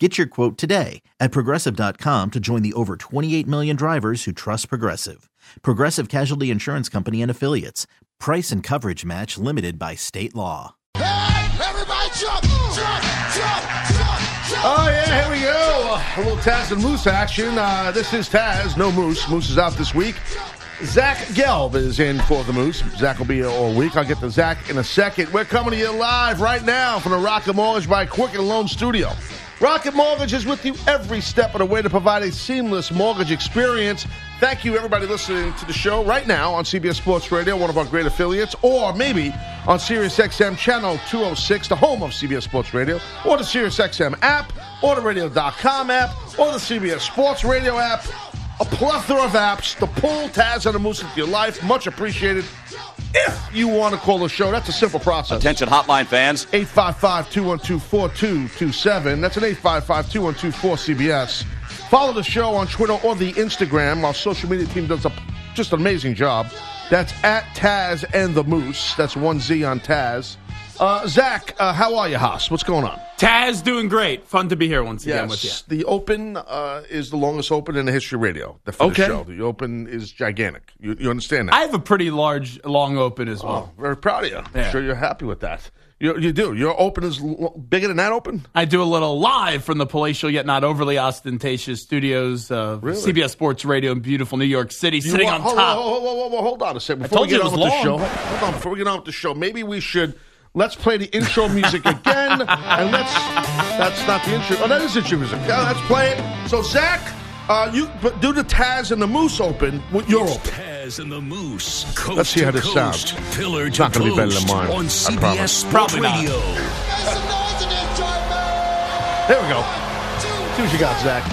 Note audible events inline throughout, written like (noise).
Get your quote today at progressive.com to join the over 28 million drivers who trust Progressive. Progressive Casualty Insurance Company and Affiliates. Price and coverage match limited by state law. Hey, everybody jump, jump, jump, jump, jump. Oh yeah, here we go. A little Taz and Moose action. Uh, this is Taz, no Moose. Moose is out this week. Zach Gelb is in for the Moose. Zach will be here all week. I'll get to Zach in a second. We're coming to you live right now from the Rocket Mortgage by Quicken Loan Studio. Rocket Mortgage is with you every step of the way to provide a seamless mortgage experience. Thank you, everybody listening to the show right now on CBS Sports Radio, one of our great affiliates, or maybe on SiriusXM Channel 206, the home of CBS Sports Radio, or the SiriusXM app, or the Radio.com app, or the CBS Sports Radio app. A plethora of apps to pull Taz and the Moose into your life. Much appreciated. If you want to call the show, that's a simple process. Attention hotline fans. 855-212-4227. That's an 855-212-4CBS. Follow the show on Twitter or the Instagram. Our social media team does a, just an amazing job. That's at Taz and the Moose. That's one Z on Taz. Uh, Zach, uh, how are you, Haas? What's going on? Taz doing great. Fun to be here once again with you. the Open uh, is the longest Open in the history of radio. The, Okay. show. The Open is gigantic. You, you understand that? I have a pretty large, long open as well. Oh, very proud of you. I'm sure you're happy with that. You, you do. Your Open is l- bigger than that Open? I do a little live from the palatial yet not overly ostentatious studios of Really? CBS Sports Radio in beautiful New York City, You sitting want- on hold, top. Hold, hold, hold, hold, hold on a second. Before we you get on with the show, hold on. Before we get on with the show, maybe we should let's play the intro music again, and let's. That's not the intro. Oh, that is the intro music. Yeah, let's play it. So Zach, uh, you but do the Taz and the Moose Open with your Open. Taz and the Moose. Coast Let's see how this coast, sounds. Pillar It's to not gonna be better than mine, on I promise. Sports Probably not. Radio. Make some noise in this joint, man. There we go. See what you got, Zach.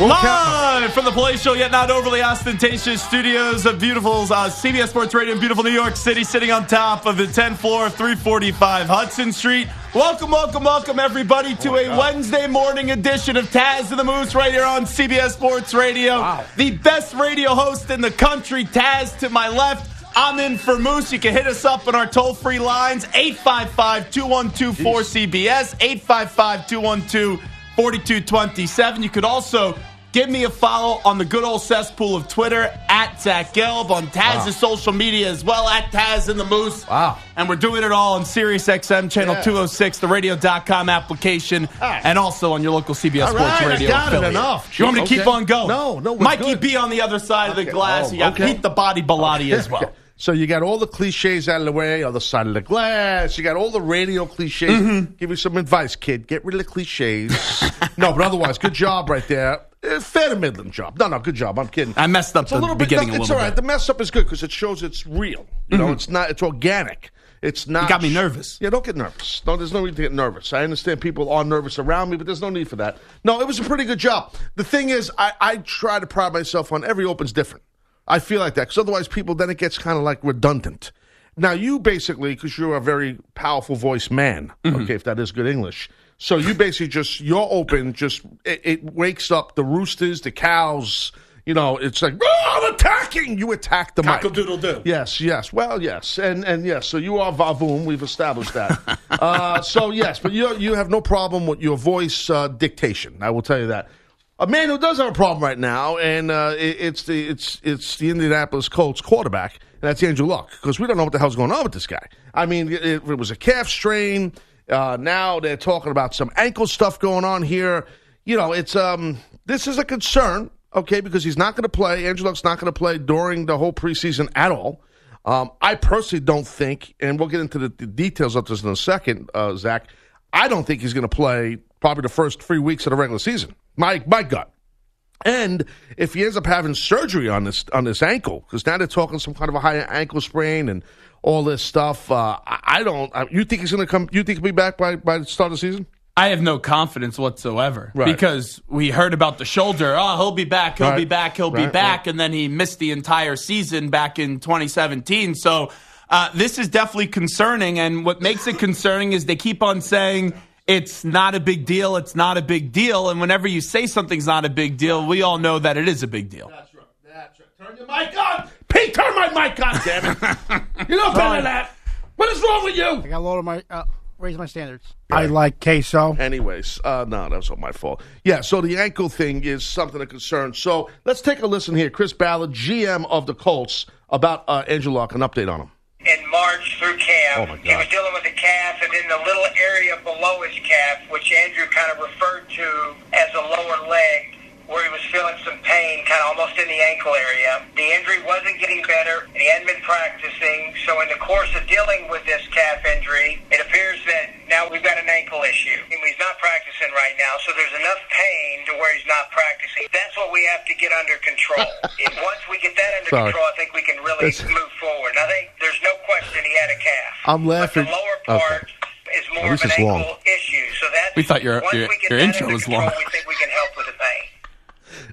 Let me see. We'll Live from the palatial yet not overly ostentatious studios of beautiful uh, CBS Sports Radio in beautiful New York City, sitting on top of the 10th floor of 345 Hudson Street. Welcome, welcome, welcome, everybody, to a Wednesday morning edition of Taz and the Moose right here on CBS Sports Radio. The best radio host in the country, Taz to my left. I'm in for Moose. You can hit us up on our toll free lines 855 212 4CBS, 855 212 4227. You could also give me a follow on the good old cesspool of Twitter at Zach Gelb, on Taz's social media as well, at Taz and the Moose. Wow. And we're doing it all on SiriusXM Channel Yeah. 206, the radio.com application, right. and also on your local CBS All Sports right, I Radio. got it. Enough. You want me to keep on going? No, no, we're Mikey good. B on the other side of the glass. Oh, you got okay. Pete the Body Bilotti as well. (laughs) So you got all the cliches out of the way, other side of the glass. You got all the radio cliches. Mm-hmm. Give you some advice, kid. Get rid of the cliches. (laughs) no, but otherwise, good job right there. Fair to middling job. No, no, good job. I'm kidding. I messed up It's a the little bit. no, it's little all right. bit. Mm-hmm. The mess up is good because it shows it's real. You know, it's not. It's organic. It's not. got me nervous. Yeah, don't get nervous. No, there's no need to get nervous. I understand people are nervous around me, but there's no need for that. No, it was a pretty good job. The thing is, I, I try to pride myself on every open's different. I feel like that because otherwise, people then it gets kind of like redundant. Now, you basically, because you're a very powerful voice man, Mm-hmm. okay, if that is good English. So you basically just you're open just it, it wakes up the roosters, the cows. You know, it's like oh, I'm attacking. You attack the mic. Cock-a-doodle-doo. Yes, yes. Well, yes, and and yes. So you are Vavoom. We've established that. (laughs) uh, so yes, but you you have no problem with your voice uh, dictation. I will tell you that. A man who does have a problem right now, and uh, it, it's the it's it's the Indianapolis Colts quarterback, and that's Andrew Luck, because we don't know what the hell's going on with this guy. I mean, it, it was a calf strain. Uh, now they're talking about some ankle stuff going on here. You know, it's um this is a concern, okay, because he's not going to play. Andrew Luck's not going to play during the whole preseason at all. Um, I personally don't think, and we'll get into the, the details of this in a second, uh, Zach. I don't think he's going to play probably the first three weeks of the regular season. My my gut. And if he ends up having surgery on this on this ankle, because now they're talking some kind of a high ankle sprain and all this stuff, uh, I, I don't. I, you think he's going to come? You think he'll be back by by the start of the season? I have no confidence whatsoever Right. because we heard about the shoulder. Oh, he'll be back. He'll be back. He'll be back. right. And then he missed the entire season back in 2017. So uh, this is definitely concerning. And what makes it concerning is they keep on saying it's not a big deal. It's not a big deal. And whenever you say something's not a big deal, we all know that it is a big deal. That's right. That's right. Turn your mic on. Pete, turn my mic on, damn it. (laughs) you know better than that. What is wrong with you? I you? got to lower my, uh, raise my standards. I like queso. Anyways, uh, no, that was all my fault. Yeah, so the ankle thing is something of concern. So let's take a listen here. Chris Ballard, GM of the Colts, about uh, Andrew Luck, an update on him. In March through camp. Oh, He was dealing with a calf and then the little area below his calf, which Andrew kind of referred to as a lower leg, where he was feeling some pain, kind of almost in the ankle area. The injury wasn't getting better, and he hadn't been practicing. So in the course of dealing with this calf injury, it appears that now we've got an ankle issue. Mean, he's not practicing right now, so there's enough pain to where he's not practicing. That's what we have to get under control. (laughs) And Once we get that under Sorry. control, I think we can really That's- move forward. And I think there's no question he had a calf. I'm laughing. But the lower part is At more of least an it's long. issue. So that's We thought your- your- we your intro under was control, long. We think we can help with the pain.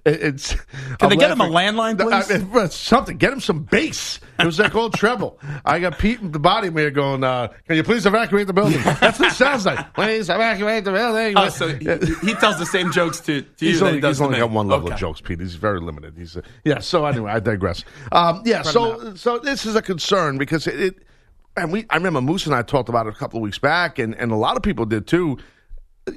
It- It's. Can they get him a landline, please? I mean, something. Get him some bass. It was like old treble. I got Pete in the body mirror going, uh, "Can you please evacuate the building?" That's what it sounds like. Please evacuate the building. Oh, so he, he tells the same jokes to, to you He's that only, he does he's only got one level Okay. of jokes, Pete. He's very limited. He's uh, yeah. So anyway, I digress. Um, yeah. So so this is a concern because it, it and we I remember Moose and I talked about it a couple of weeks back, and and a lot of people did too.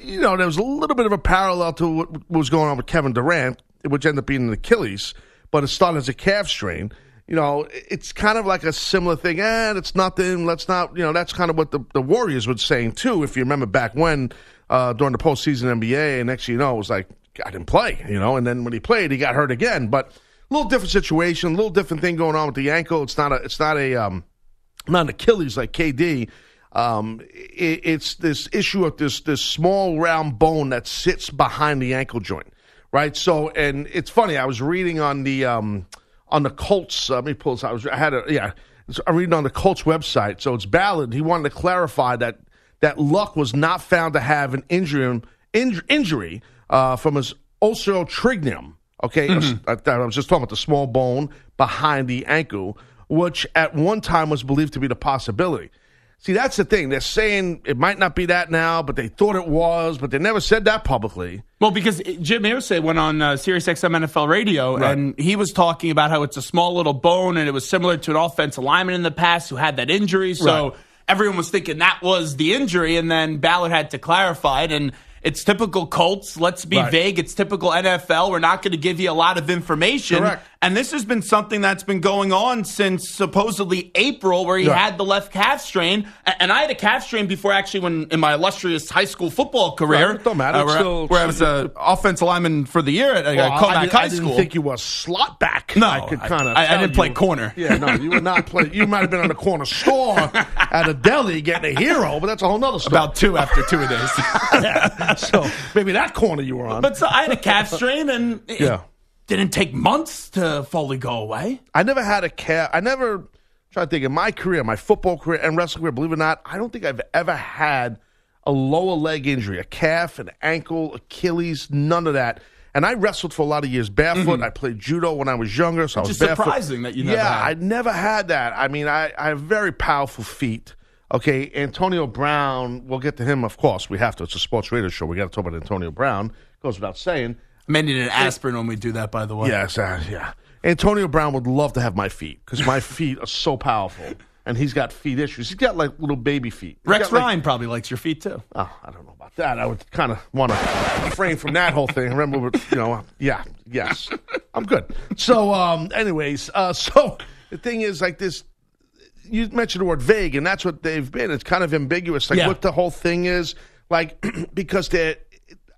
You know, there was a little bit of a parallel to what was going on with Kevin Durant, which ended up being an Achilles, but it started as a calf strain. You know, it's kind of like a similar thing. And it's nothing. Let's not. You know, that's kind of what the, the Warriors were saying too. If you remember back when uh, during the postseason NBA, and next you know, it was like I didn't play. You know, and then when he played, he got hurt again. But a little different situation, a little different thing going on with the ankle. It's not a. It's not a. Um, not an Achilles like KD. Um, it, it's this issue of this this small round bone that sits behind the ankle joint, right? So, and it's funny. I was reading on the um, on the Colts. Uh, let me pull this. out. I was I had a yeah. I'm reading on the Colts website. So it's Ballard. He wanted to clarify that that Luck was not found to have an injury in, injury uh, from his os trigonum. Okay, I, I was just talking about the small bone behind the ankle, which at one time was believed to be the possibility. See, that's the thing. They're saying it might not be that now, but they thought it was, but they never said that publicly. Well, because Jim Irsay went on uh, Sirius XM NFL radio, and he was talking about how it's a small little bone, and it was similar to an offensive lineman in the past who had that injury. So Right. everyone was thinking that was the injury, and then Ballard had to clarify it. And it's typical Colts. Let's be Right. vague. It's typical NFL. We're not going to give you a lot of information. Correct. And this has been something that's been going on since supposedly April, where he Right. had the left calf strain. And I had a calf strain before actually when in my illustrious high school football career. Right, don't matter. uh, where, still- where I was (laughs) an offensive lineman for the year at uh, Well, Commack I, didn't- I didn't think you were a slot back. No, I could kind of. I- I didn't play corner. Yeah, no, you were not play. You might have been on the corner store (laughs) at a deli getting a hero, but that's a whole nother story. about two after two a days. yeah. So maybe that corner you were on. but so I had a calf strain, and it Yeah. Didn't take months to fully go away. I never had a calf. I never try to think in my career, my football career and wrestling career. Believe it or not, I don't think I've ever had a lower leg injury, a calf, an ankle, Achilles, none of that. And I wrestled for a lot of years barefoot. Mm-hmm. I played judo when I was younger, so I Which was is barefoot. surprising that you never Yeah, had. I never had that. I mean, I, I have very powerful feet. Okay, Antonio Brown. We'll get to him, of course. We have to. It's a sports radio show. We got to talk about Antonio Brown. Goes without saying. I may need an aspirin when we do that, by the way. Yes, uh, yeah. Antonio Brown would love to have my feet because my (laughs) feet are so powerful, and he's got feet issues. He's got like little baby feet. He's Rex got, like- Ryan probably likes your feet too. Oh, I don't know about that. I would kind of want to refrain from that whole thing. Remember, what- you know, yeah, yes, I'm good. So, um, anyways, uh, (laughs) so the thing is, like this, you mentioned the word vague, and that's what they've been. It's kind of ambiguous, like Yeah. what the whole thing is, like (clears throat) because they're.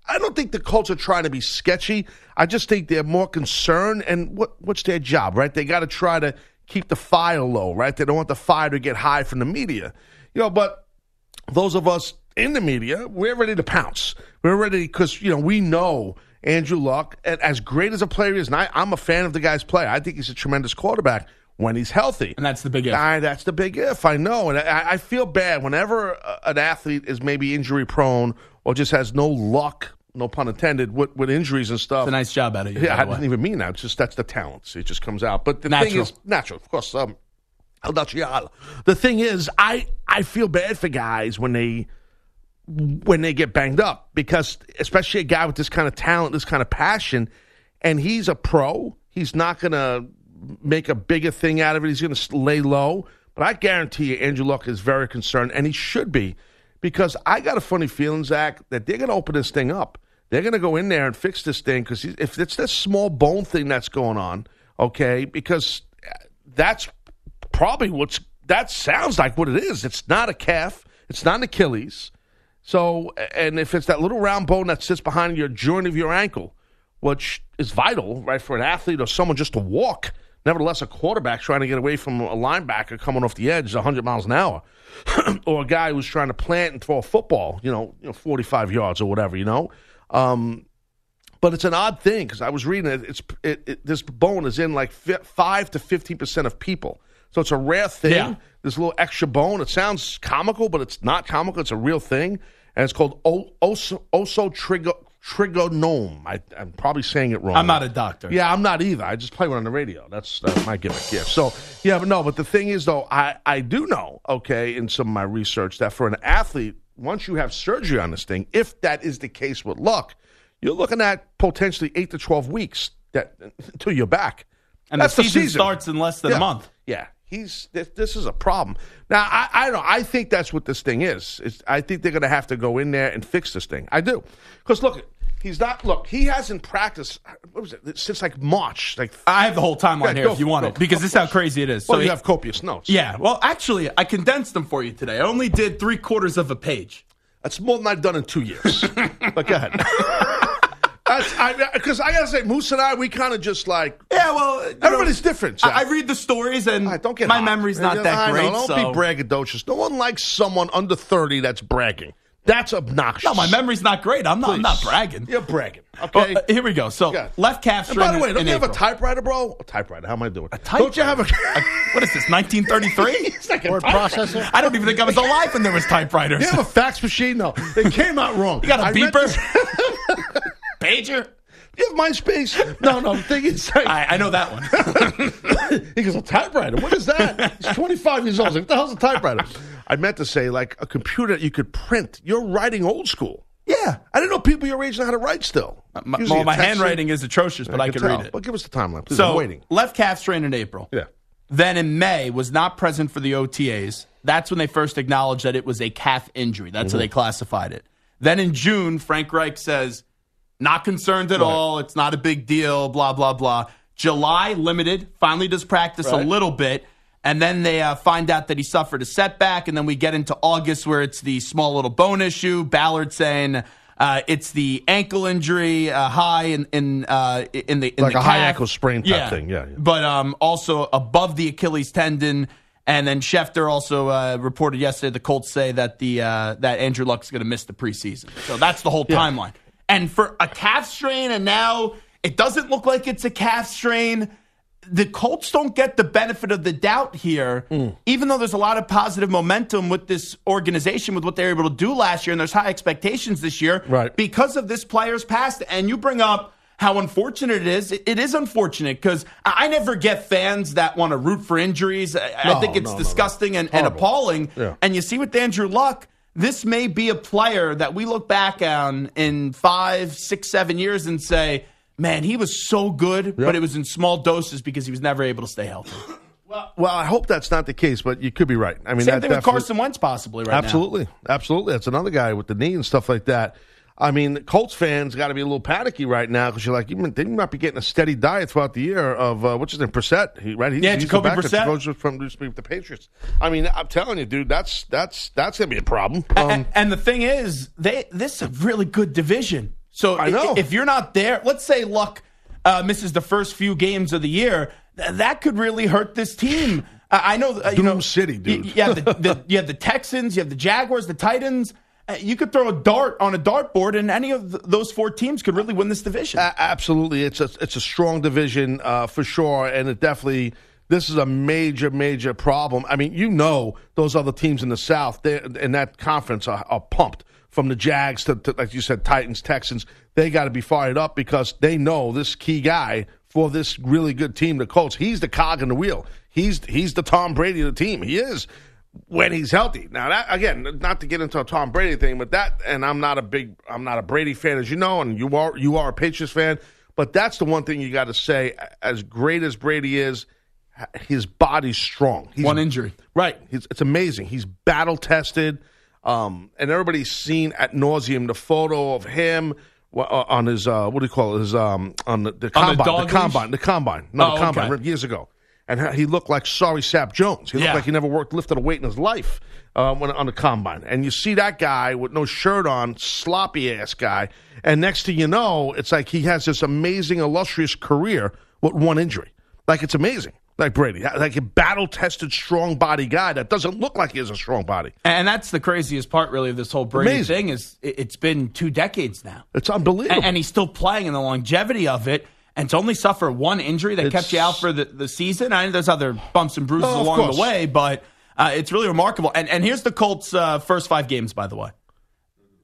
I don't think the Colts are trying to be sketchy. I just think they're more concerned, and what what's their job, right? They got to try to keep the fire low, right? They don't want the fire to get high from the media, you know. But those of us in the media, we're ready to pounce. We're ready because you know we know Andrew Luck, and as great as a player he is, and I, I'm a fan of the guy's play. I think he's a tremendous quarterback when he's healthy. And that's the big if. I, that's the big if. I know, and I, I feel bad whenever an athlete is maybe injury prone or just has no luck, no pun intended, with, with injuries and stuff. It's a nice job out of you. Yeah, I didn't even mean that. It's just that's the talent. It just comes out. But the thing is natural, of course. Um, the thing is, I I feel bad for guys when they when they get banged up because especially a guy with this kind of talent, this kind of passion, and he's a pro. He's not going to make a bigger thing out of it. He's going to lay low. But I guarantee you, Andrew Luck is very concerned, and he should be, because I got a funny feeling, Zach, that they're going to open this thing up. They're going to go in there and fix this thing because if it's this small bone thing that's going on, okay, because uh, that's probably what's that sounds like what it is. It's not a calf. It's not an Achilles. So, and if it's that little round bone that sits behind your joint of your ankle, which is vital, right, for an athlete or someone just to walk. Nevertheless, a quarterback trying to get away from a linebacker coming off the edge 100 miles an hour, (clears throat) or a guy who's trying to plant and throw a football, you know, you know 45 yards or whatever, you know. Um, but it's an odd thing because I was reading it. It's it, it, this bone is in like fi- five to 15 percent of people, so it's a rare thing. Yeah. This little extra bone. It sounds comical, but it's not comical. It's a real thing, and it's called o- oso, osotrigo, trigonome. I, I'm probably saying it wrong. I'm not a doctor. Yeah, I'm not either. I just play one on the radio. That's, that's my gimmick. Yeah. So yeah, but no. But the thing is, though, I I do know. Okay, in some of my research, that for an athlete, once you have surgery on this thing, if that is the case with luck, you're looking at potentially eight to twelve weeks that (laughs) until you're back. And That's the season, starts in less than Yeah. a month. Yeah, he's this, this is a problem. Now I I don't know. I think that's what this thing is. It's, I think they're going to have to go in there and fix this thing. I do because look, he's not. Look, he hasn't practiced. What was it since like March? Like I have the whole timeline Yeah, here go if you want go it because this is how crazy it is. well, so you he- have copious notes. yeah, well, actually, I condensed them for you today. I only did three quarters of a page. that's more than I've done in two years. (laughs) but go ahead. (laughs) Because I, gotta say, Moose and I, we kind of just like Yeah, well, you know, everybody's different. I, I read the stories and right, don't get my hot. memory's not that I know, great. Don't so. be braggadocious. No one likes someone under thirty that's bragging. That's obnoxious. No, my memory's not great. I'm not. I'm not bragging. You're bragging. Well, Okay. uh, here we go. So Okay. left calf and by the way, don't in you have a typewriter, bro? A typewriter. How am I doing? A typewriter? Don't you have (laughs) a? What is this? 1933? it's (laughs) like a Word typewriter. processor. I don't even think I was alive when there was typewriters. You have a fax machine? though. it came out wrong. (laughs) You got a I beeper? this- Pager? You have MySpace? No, no. The thing is, I, I know that one. (laughs) he goes, a typewriter. What is that? He's 25 years old. He's like, what the hell's a typewriter? I meant to say, like a computer that you could print. You're writing old school. yeah. I didn't know people your age know how to write still. My, well, my handwriting is atrocious, but I, can tell. read it. Well, give us the timeline, please. so I'm waiting. left calf strain in April. Yeah. Then in May was not present for the OTAs. That's when they first acknowledged that it was a calf injury. That's Mm-hmm. how they classified it. Then in June, Frank Reich says, not concerned at all. It's not a big deal, blah, blah, blah. July, limited, finally does practice a little bit. And then they uh, find out that he suffered a setback. And then we get into August where it's the small little bone issue. Ballard saying uh, it's the ankle injury uh, high in, in, uh, in the in Like the a high calf. ankle sprain type thing, yeah, yeah. But um, also above the Achilles tendon. And then Schefter also uh, reported yesterday the Colts say that the uh, that Andrew Luck's going to miss the preseason. So that's the whole timeline. And for a calf strain, and now it doesn't look like it's a calf strain. The Colts don't get the benefit of the doubt here, Hmm. even though there's a lot of positive momentum with this organization, with what they were able to do last year, and there's high expectations this year Right. because of this player's past. And you bring up how unfortunate it is. It, is unfortunate because I, never get fans that want to root for injuries. I, I think it's no, no, no. disgusting and, and appalling. Yeah. And you see with Andrew Luck, this may be a player that we look back on in five, six, seven years and say, man, he was so good, but it was in small doses because he was never able to stay healthy. Well, well, I hope that's not the case, but you could be right. I mean, Same thing with Carson Wentz, possibly, right now. Absolutely, absolutely. That's another guy with the knee and stuff like that. I mean, the Colts fans got to be a little panicky right now because you're like, you, they might be getting a steady diet throughout the year of uh, what's his name, Brissett, he, right? He's, Yeah, he's Jacoby. Brissett. Goes from used to be with the Patriots. I mean, I'm telling you, dude, that's that's that's gonna be a problem. And, Um, and the thing is, they this is a really good division. So I know. if you're not there, let's say Luck uh, misses the first few games of the year, th- that could really hurt this team. I I know, uh, you Doom know, City, dude. y- You have the, (laughs) the you have the Texans, you have the Jaguars, the Titans. Uh, You could throw a dart on a dartboard, and any of those four teams could really win this division. A- absolutely, it's a it's a strong division uh, for sure, and it definitely this is a major major problem. I mean, you know, those other teams in the South in that conference are, are pumped. from the Jags to, to like you said, Titans, Texans, they got to be fired up because they know this key guy for this really good team, the Colts. He's the cog in the wheel. He's he's the Tom Brady of the team. He is when he's healthy. Now that again, not to get into a Tom Brady thing, but that and I'm not a big I'm not a Brady fan as you know, and you are you are a Patriots fan. But that's the one thing you got to say. As great as Brady is, his body's strong. He's, One injury. right? He's, it's amazing. He's battle tested, um, and everybody's seen at nauseum the photo of him. uh, On his uh, what do you call it? His um on the, the On the combine, the leash? combine, the combine, no, Oh, the combine, okay. years ago, and he looked like sorry Sap Jones. He looked Yeah. like he never worked lifted a weight in his life uh, when on the combine. And you see that guy with no shirt on, sloppy ass guy, and next thing you know, it's like he has this amazing, illustrious career with one injury. Like it's amazing. Like Brady, like a battle tested, strong body guy that doesn't look like he has a strong body. And that's the craziest part, really, of this whole Brady Amazing. thing is it- it's been two decades now, It's unbelievable. and, and he's still playing, and the longevity of it. And to only suffer one injury that kept you out for the, the season. I know there's other bumps and bruises Oh, along the way, but uh, it's really remarkable. And and here's the Colts' uh, first five games, by the way: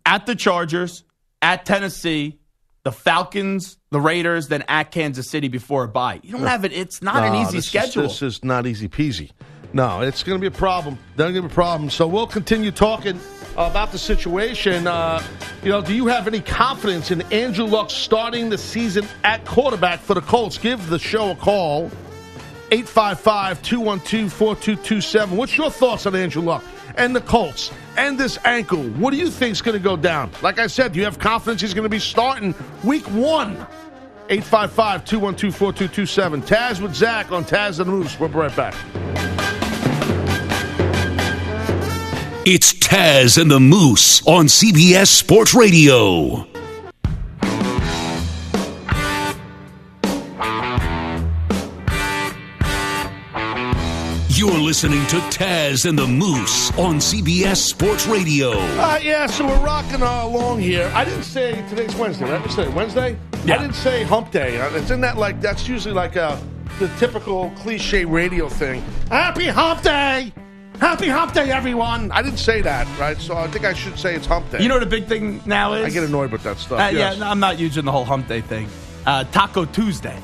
at the Chargers, at Tennessee, the Falcons, the Raiders, then at Kansas City before a bye. You don't have it. It's not an easy this is- schedule. this is not easy peasy. No, it's going to be a problem. There's going to be a problem. So we'll continue talking about the situation. Uh, you know, do you have any confidence in Andrew Luck starting the season at quarterback for the Colts? Give the show a call. 855-212-4227. What's your thoughts on Andrew Luck and the Colts and this ankle? What do you think's going to go down? Like I said, do you have confidence he's going to be starting week one? 855-212-4227. Taz with Zach on Taz and the Moose. We'll be right back. It's Taz and the Moose on CBS Sports Radio. You're listening to Taz and the Moose on CBS Sports Radio. Uh, yeah, so we're rocking uh, along here. I didn't say today's Wednesday, right? What's today? Wednesday? Yeah. I didn't say hump day. Uh, It's in that like that's usually like a the typical cliche radio thing. Happy hump day! Happy hump day, everyone! I didn't say that, right? So I think I should say it's hump day. you know what a big thing now is? I get annoyed with that stuff. Uh, yes. Yeah, I'm not using the whole hump day thing. Uh, Taco Tuesday.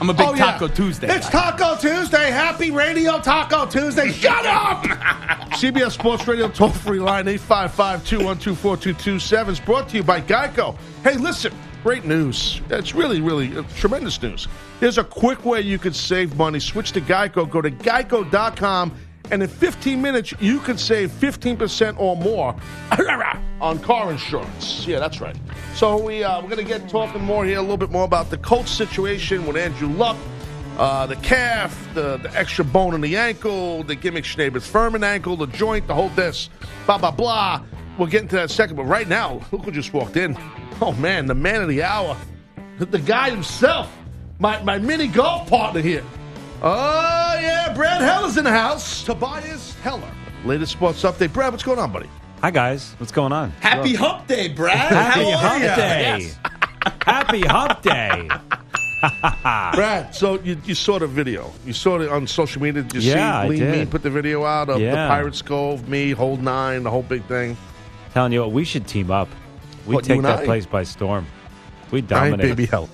I'm a big Oh, yeah. Taco Tuesday. It's guy. Taco Tuesday. Happy Radio Taco Tuesday. Shut up! (laughs) CBS Sports Radio toll free line 855 212 4227 is brought to you by Geico. Hey, listen, great news. It's really, really uh, tremendous news. There's a quick way you could save money. Switch to Geico. Go to geico.com. And in 15 minutes, you could save 15% or more (laughs) on car insurance. Yeah, that's right. So we, uh, we're going to get talking more here, a little bit more about the Colts situation with Andrew Luck, uh, the calf, the, the extra bone in the ankle, the gimmick Schneebers Furman ankle, the joint, the whole this, blah, blah, blah. We'll get into that second. But right now, look who just walked in. Oh, man, the man of the hour, the, the guy himself, my, my mini golf partner here. Oh, yeah, Brad Heller's in the house. Tobias Heller. Latest sports update. Brad, what's going on, buddy? Hi guys, what's going on? Happy Hump Day, Brad. Happy How Hump ya? Day! Yes. (laughs) Happy Hump Day! (laughs) Brad, so you, you saw the video. You saw it on social media. Did you Yeah, I see Lean did. Mean put the video out of the Yeah. Pirates Cove, me, Hold Nine, the whole big thing. Telling you what, we should team up. We What, you take and that I? place by storm. We Nine dominate. baby hell.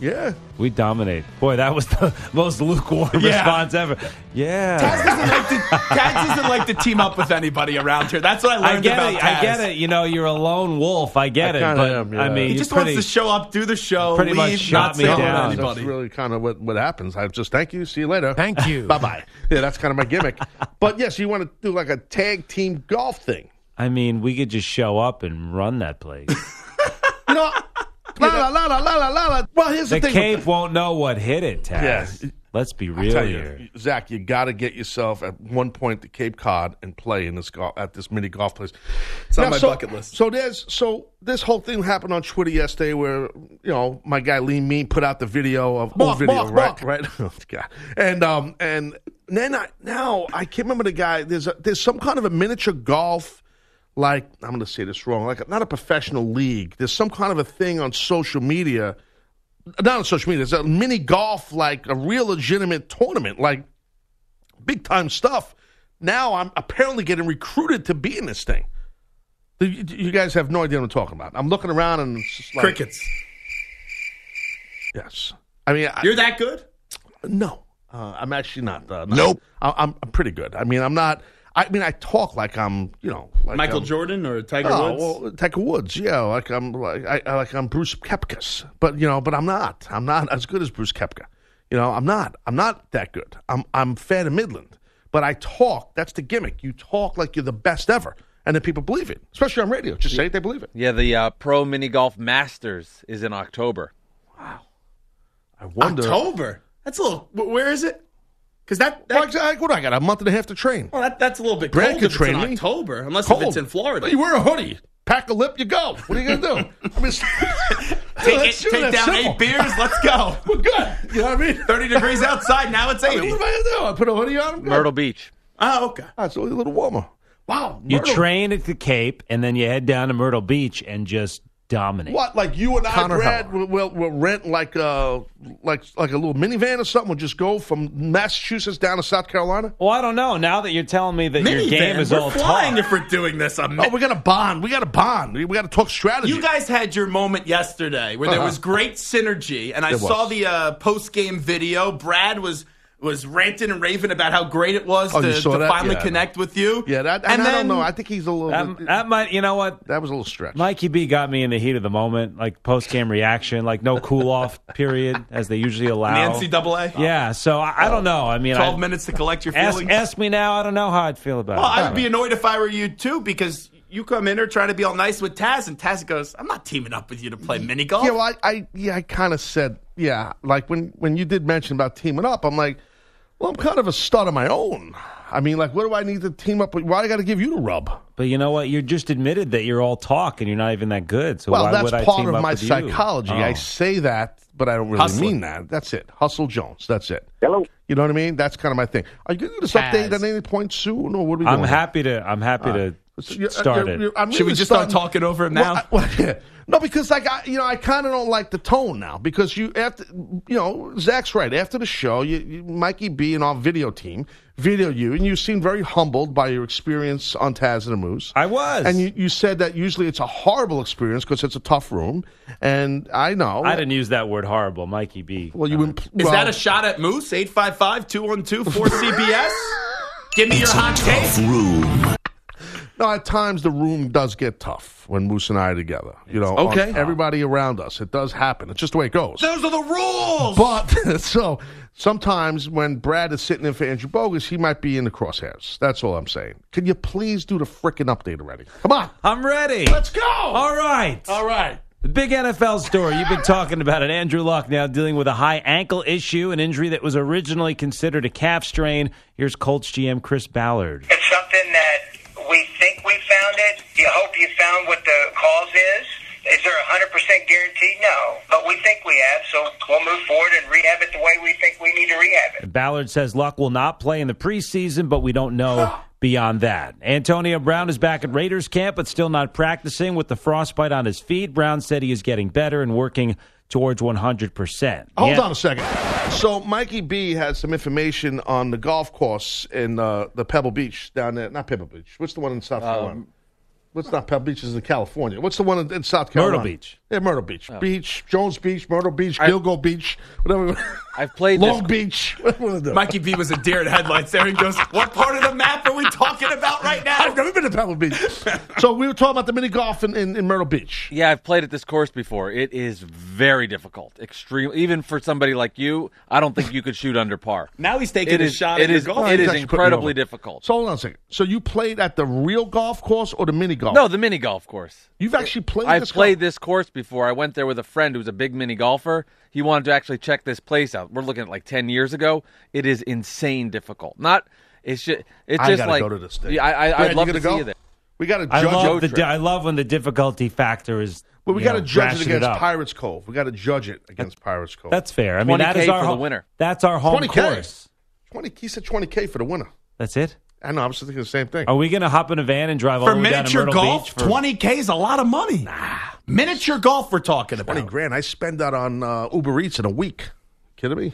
Yeah. We dominate. Boy, that was the (laughs) most lukewarm Yeah. response ever. Yeah. Taz doesn't, like to, Taz doesn't like to team up with anybody around here. That's what I I learned get about it. Taz. I get it. You know, you're a lone wolf. I get I it. But am, yeah. I mean, He just pretty, wants to show up, do the show, pretty much shot not me say hello down. That's anybody. really kind of what, what happens. I just thank you. See you later. Thank you. (laughs) bye bye. Yeah, that's kind of my gimmick. but yes, you want to do like a tag team golf thing. I mean, we could just show up and run that place. (laughs) You know, la la la la la la la. la. Well, here's the, the thing. cape won't know what hit it, Taz. Yeah. Let's be real here. you, Zach, you got to get yourself at one point to Cape Cod and play in this golf at this mini golf place. It's on my so- bucket list. So there's so this whole thing happened on Twitter yesterday, where you know my guy Lee Mean put out the video of Mark, old video, Mark, right? Mark. Right? (laughs) Oh, God. And um and then I now I can't remember the guy. There's a, there's some kind of a miniature golf. Like I'm going to say this wrong, like not a professional league. There's some kind of a thing on social media not on social media. It's a mini golf, like a real legitimate tournament, like big time stuff. Now I'm apparently getting recruited to be in this thing. You, you guys have no idea what I'm talking about. I'm looking around and it's just like Crickets. Yes, I mean I, You're that good? no. Uh, I'm actually not. Uh, not- Nope. I, I'm I'm pretty good. I mean, I'm not. I mean, I talk like I'm, you know, like Michael I'm, Jordan or Tiger Oh, Woods? well, Tiger Woods, yeah, like I'm like I, I- like I'm Brooks Koepkas, but you know, but I'm not. I'm not as good as Brooks Koepka. You know, I'm not. I'm not that good. I'm I'm fair to Midland, but I talk. That's the gimmick. You talk like you're the best ever, and then people believe it, especially on radio. Just say it, they believe it. Yeah, the uh, Pro Mini Golf Masters is in October. Wow, I wonder. October. That's a little. Where is it? Because that, that Well, I- what do I got? A month and a half to train. well, that that's a little bit Brad cold could if train it's in me. October, unless Cold. if it's in Florida. You wear a hoodie, pack a lip, you go. What are you gonna do? (laughs) I mean, take it, that's- take down simple. eight beers. Let's go. (laughs) We're good. You know what I mean? 30 degrees outside. Now it's I mean, 80. what am I gonna do? I put a hoodie on. I'm good. Myrtle Beach. Oh, okay. Ah, it's only a little warmer. Wow. You train at the Cape, and then you head down to Myrtle Beach and just dominate. What? Like you and I, Brad, Heller. will, will, will rent like a like like a little minivan or something. We'll just go from Massachusetts down to South Carolina. Well, I don't know. Now that you're telling me that your Minivan. game is We're all flying talk. if we're doing this. I'm Oh, we got to bond. We got to bond. We got to talk strategy. You guys had your moment yesterday where there Uh-huh. was great synergy, and I There saw was. the uh, post game video. Brad was was ranting and raving about how great it was Oh, to, to finally Yeah, connect with you. yeah, that. And, and I don't know. I think he's a little. That, that might, you know what? that was a little stretch. Mikey B got me in the heat of the moment, like post game reaction, like no cool off (laughs) period as they usually allow. the NCAA. Yeah, so I, I don't know. I mean, twelve I, minutes to collect your ask, feelings. ask me now. I don't know how I'd feel about well, it. I would be annoyed if I were you too, because you come in here trying to be all nice with Taz, and Taz goes, "I'm not teaming up with you to play mini golf." Yeah, well, I, I yeah, I kind of said, yeah, like when when you did mention about teaming up, I'm like, well, I'm kind of a stud of my own. I mean, like, what do I need to team up with? Why do I got to give you the rub? But you know what? You just admitted that you're all talk and you're not even that good. So Well, why that's would I part team of up my with you? psychology. I Oh. say that, but I don't really Hustling. mean that. That's it. Hustle Jones. That's it. Hello. You know what I mean? That's kind of my thing. Are you going to this update at any point soon, or what are we I'm doing? happy to. I'm happy to So you're- uh, start you're- it. you're- I'm Should we really just start talking over him Well, now? I- well, (laughs) yeah. No, because like I, you know, I kind of don't like the tone now because you after, you know, Zach's right. After the show, you, you, Mikey B and our video team video you, and you seem very humbled by your experience on Taz and the Moose. I was. and you, you said that usually it's a horrible experience because it's a tough room, and I know. I didn't use that word horrible, Mikey B. Well, you impl- Is well, that a shot at Moose? 855-212-4CBS? (laughs) Give me your hot take. Tough room. No, at times the room does get tough when Moose and I are together. You know, Okay. everybody around us. It does happen. It's just the way it goes. Those are the rules. But (laughs) so sometimes when Brad is sitting in for Andrew Bogus, he might be in the crosshairs. That's all I'm saying. Can you please do the frickin' update already? Come on, I'm ready. let's go. All right. All right. The big NFL story. You've been talking about it. Andrew Luck now dealing with a high ankle issue, an injury that was originally considered a calf strain. Here's Colts GM Chris Ballard. It's something that we think we found it. You hope you found what the cause is. Is there a 100% guarantee? No. But we think we have, so we'll move forward and rehab it the way we think we need to rehab it. Ballard says Luck will not play in the preseason, but we don't know (gasps) beyond that. Antonio Brown is back at Raiders camp, but still not practicing with the frostbite on his feet. Brown said he is getting better and working towards 100%. Hold Yeah. on a second. So Mikey B has some information on the golf course in uh, the Pebble Beach down there. Not Pebble Beach. What's the one in South Carolina? What's not Pebble Beach? Is in California. What's the one in, in South Carolina? Myrtle Beach. Yeah, Myrtle Beach. Oh. Beach, Jones Beach, Myrtle Beach, Gilgo Beach, whatever. I've played Long this. Beach. Whatever we. Mikey B was a deer in headlights there and goes, What part of the map are we talking about right now? I've never been to Pebble Beach. (laughs) so we were talking about the mini golf in, in, in Myrtle Beach. Yeah, I've played at this course before. It is very difficult. Extreme. Even for somebody like you, I don't think you could shoot under par. Now he's taking It a is. shot It at your is. golf. It He's is actually putting me incredibly difficult. So hold on a second. So you played at the real golf course or the mini golf? No, the mini golf course. You've actually played I've this played golf- this course before. I went there with a friend who's a big mini golfer. He wanted to actually check this place out. We're looking at like ten years ago. It is insane difficult. Not. It's just. It's I just gotta like. go to this thing. Yeah, I, I, Brad, I'd love gonna to see go? you there. We got to I judge love, the trip. I love when the difficulty factor is. But we got to judge it against up. Pirates Cove. We got to judge it against Pirates Cove. That's fair. I mean, that is our for home, winner. That's our home 20K. course. twenty. He said twenty k for the winner. That's it. I know. I was thinking the same thing. Are we going to hop in a van and drive all For the way down to Myrtle golf, Beach? For, 20K is a lot of money. Miniature golf we're talking Twenty about. grand. I spend that on uh, Uber Eats in a week. Kidding me?